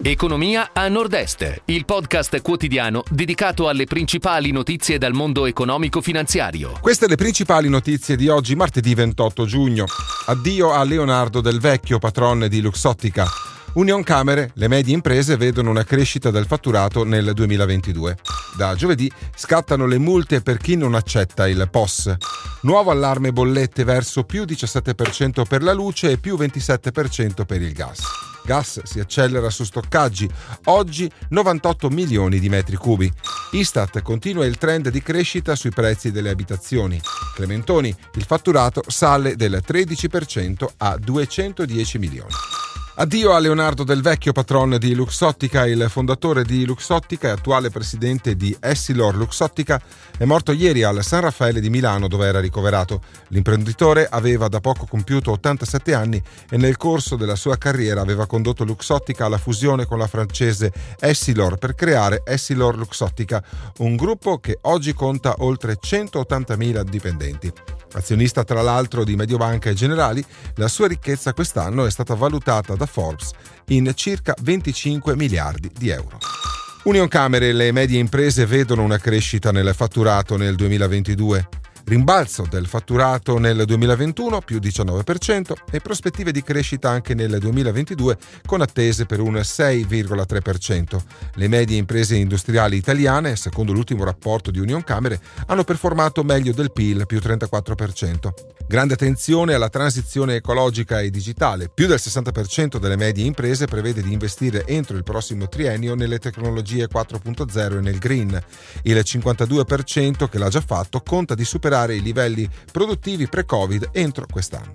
Economia a Nord-Est, il podcast quotidiano dedicato alle principali notizie dal mondo economico-finanziario. Queste le principali notizie di oggi, martedì 28 giugno. Addio a Leonardo Del Vecchio, patron di Luxottica. Union Camere, le medie imprese vedono una crescita del fatturato nel 2022. Da giovedì scattano le multe per chi non accetta il POS. Nuovo allarme bollette verso più 17% per la luce e più 27% per il gas. Gas si accelera su stoccaggi, oggi 98 milioni di metri cubi. Istat continua il trend di crescita sui prezzi delle abitazioni. Clementoni, il fatturato sale del 13% a 210 milioni. Addio a Leonardo Del Vecchio, patron di Luxottica, il fondatore di Luxottica e attuale presidente di Essilor Luxottica, è morto ieri al San Raffaele di Milano dove era ricoverato. L'imprenditore aveva da poco compiuto 87 anni e nel corso della sua carriera aveva condotto Luxottica alla fusione con la francese Essilor per creare Essilor Luxottica, un gruppo che oggi conta oltre 180.000 dipendenti. Azionista tra l'altro di Mediobanca e Generali, la sua ricchezza quest'anno è stata valutata da Forbes in circa 25 miliardi di euro. Union Camere e le medie imprese vedono una crescita nel fatturato nel 2022 rimbalzo del fatturato nel 2021 più 19% e prospettive di crescita anche nel 2022 con attese per un 6,3%. Le medie imprese industriali italiane, secondo l'ultimo rapporto di Union Camere, hanno performato meglio del PIL più 34%. Grande attenzione alla transizione ecologica e digitale. Più del 60% delle medie imprese prevede di investire entro il prossimo triennio nelle tecnologie 4.0 e nel green. Il 52% che l'ha già fatto conta di superare superare i livelli produttivi pre-Covid entro quest'anno.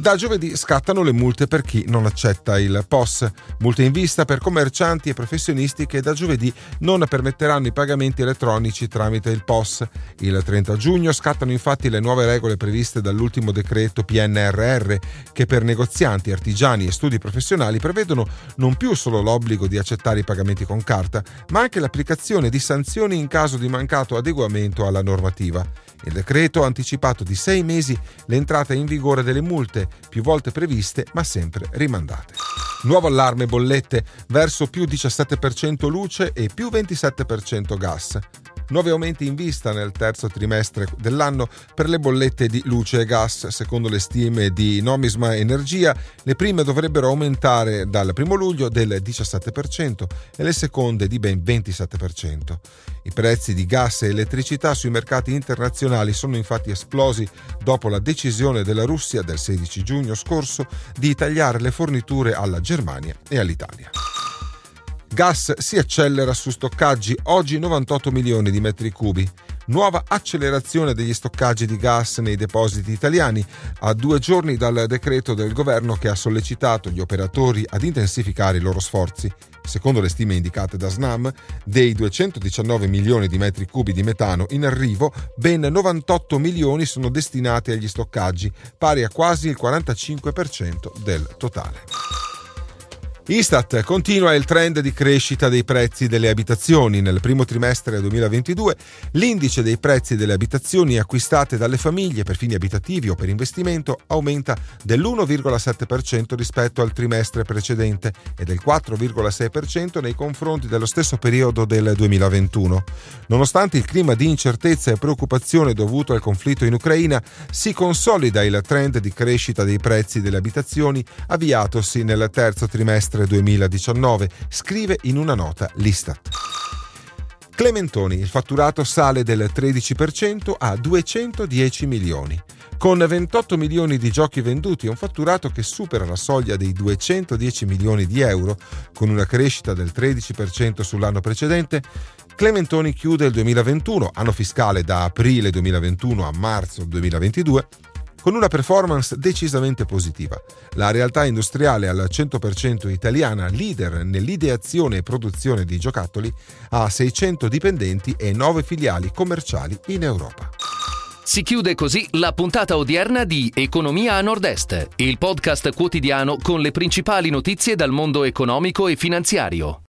Da giovedì scattano le multe per chi non accetta il POS, multe in vista per commercianti e professionisti che da giovedì non permetteranno i pagamenti elettronici tramite il POS. Il 30 giugno scattano infatti le nuove regole previste dall'ultimo decreto PNRR che per negozianti, artigiani e studi professionali prevedono non più solo l'obbligo di accettare i pagamenti con carta, ma anche l'applicazione di sanzioni in caso di mancato adeguamento alla normativa. Il decreto ha anticipato di sei mesi l'entrata in vigore delle multe, più volte previste ma sempre rimandate. Nuovo allarme bollette verso più 17% luce e più 27% gas. Nuovi aumenti in vista nel terzo trimestre dell'anno per le bollette di luce e gas. Secondo le stime di Nomisma Energia, le prime dovrebbero aumentare dal 1 luglio del 17% e le seconde di ben 27%. I prezzi di gas e elettricità sui mercati internazionali sono infatti esplosi dopo la decisione della Russia del 16 giugno scorso di tagliare le forniture alla Germania e all'Italia. Gas si accelera su stoccaggi, oggi 98 milioni di metri cubi. Nuova accelerazione degli stoccaggi di gas nei depositi italiani a due giorni dal decreto del governo che ha sollecitato gli operatori ad intensificare i loro sforzi. Secondo le stime indicate da SNAM, dei 219 milioni di metri cubi di metano in arrivo, ben 98 milioni sono destinati agli stoccaggi, pari a quasi il 45% del totale. Istat continua il trend di crescita dei prezzi delle abitazioni. Nel primo trimestre 2022 l'indice dei prezzi delle abitazioni acquistate dalle famiglie per fini abitativi o per investimento aumenta dell'1,7% rispetto al trimestre precedente e del 4,6% nei confronti dello stesso periodo del 2021. Nonostante il clima di incertezza e preoccupazione dovuto al conflitto in Ucraina, si consolida il trend di crescita dei prezzi delle abitazioni avviatosi nel terzo trimestre trimestre 2019, scrive in una nota l'Istat. Clementoni, il fatturato sale del 13% a 210 milioni. Con 28 milioni di giochi venduti e un fatturato che supera la soglia dei 210 milioni di euro, con una crescita del 13% sull'anno precedente, Clementoni chiude il 2021, anno fiscale da aprile 2021 a marzo 2022, con una performance decisamente positiva. La realtà industriale al 100% italiana, leader nell'ideazione e produzione di giocattoli, ha 600 dipendenti e 9 filiali commerciali in Europa. Si chiude così la puntata odierna di Economia a Nord-Est, il podcast quotidiano con le principali notizie dal mondo economico e finanziario.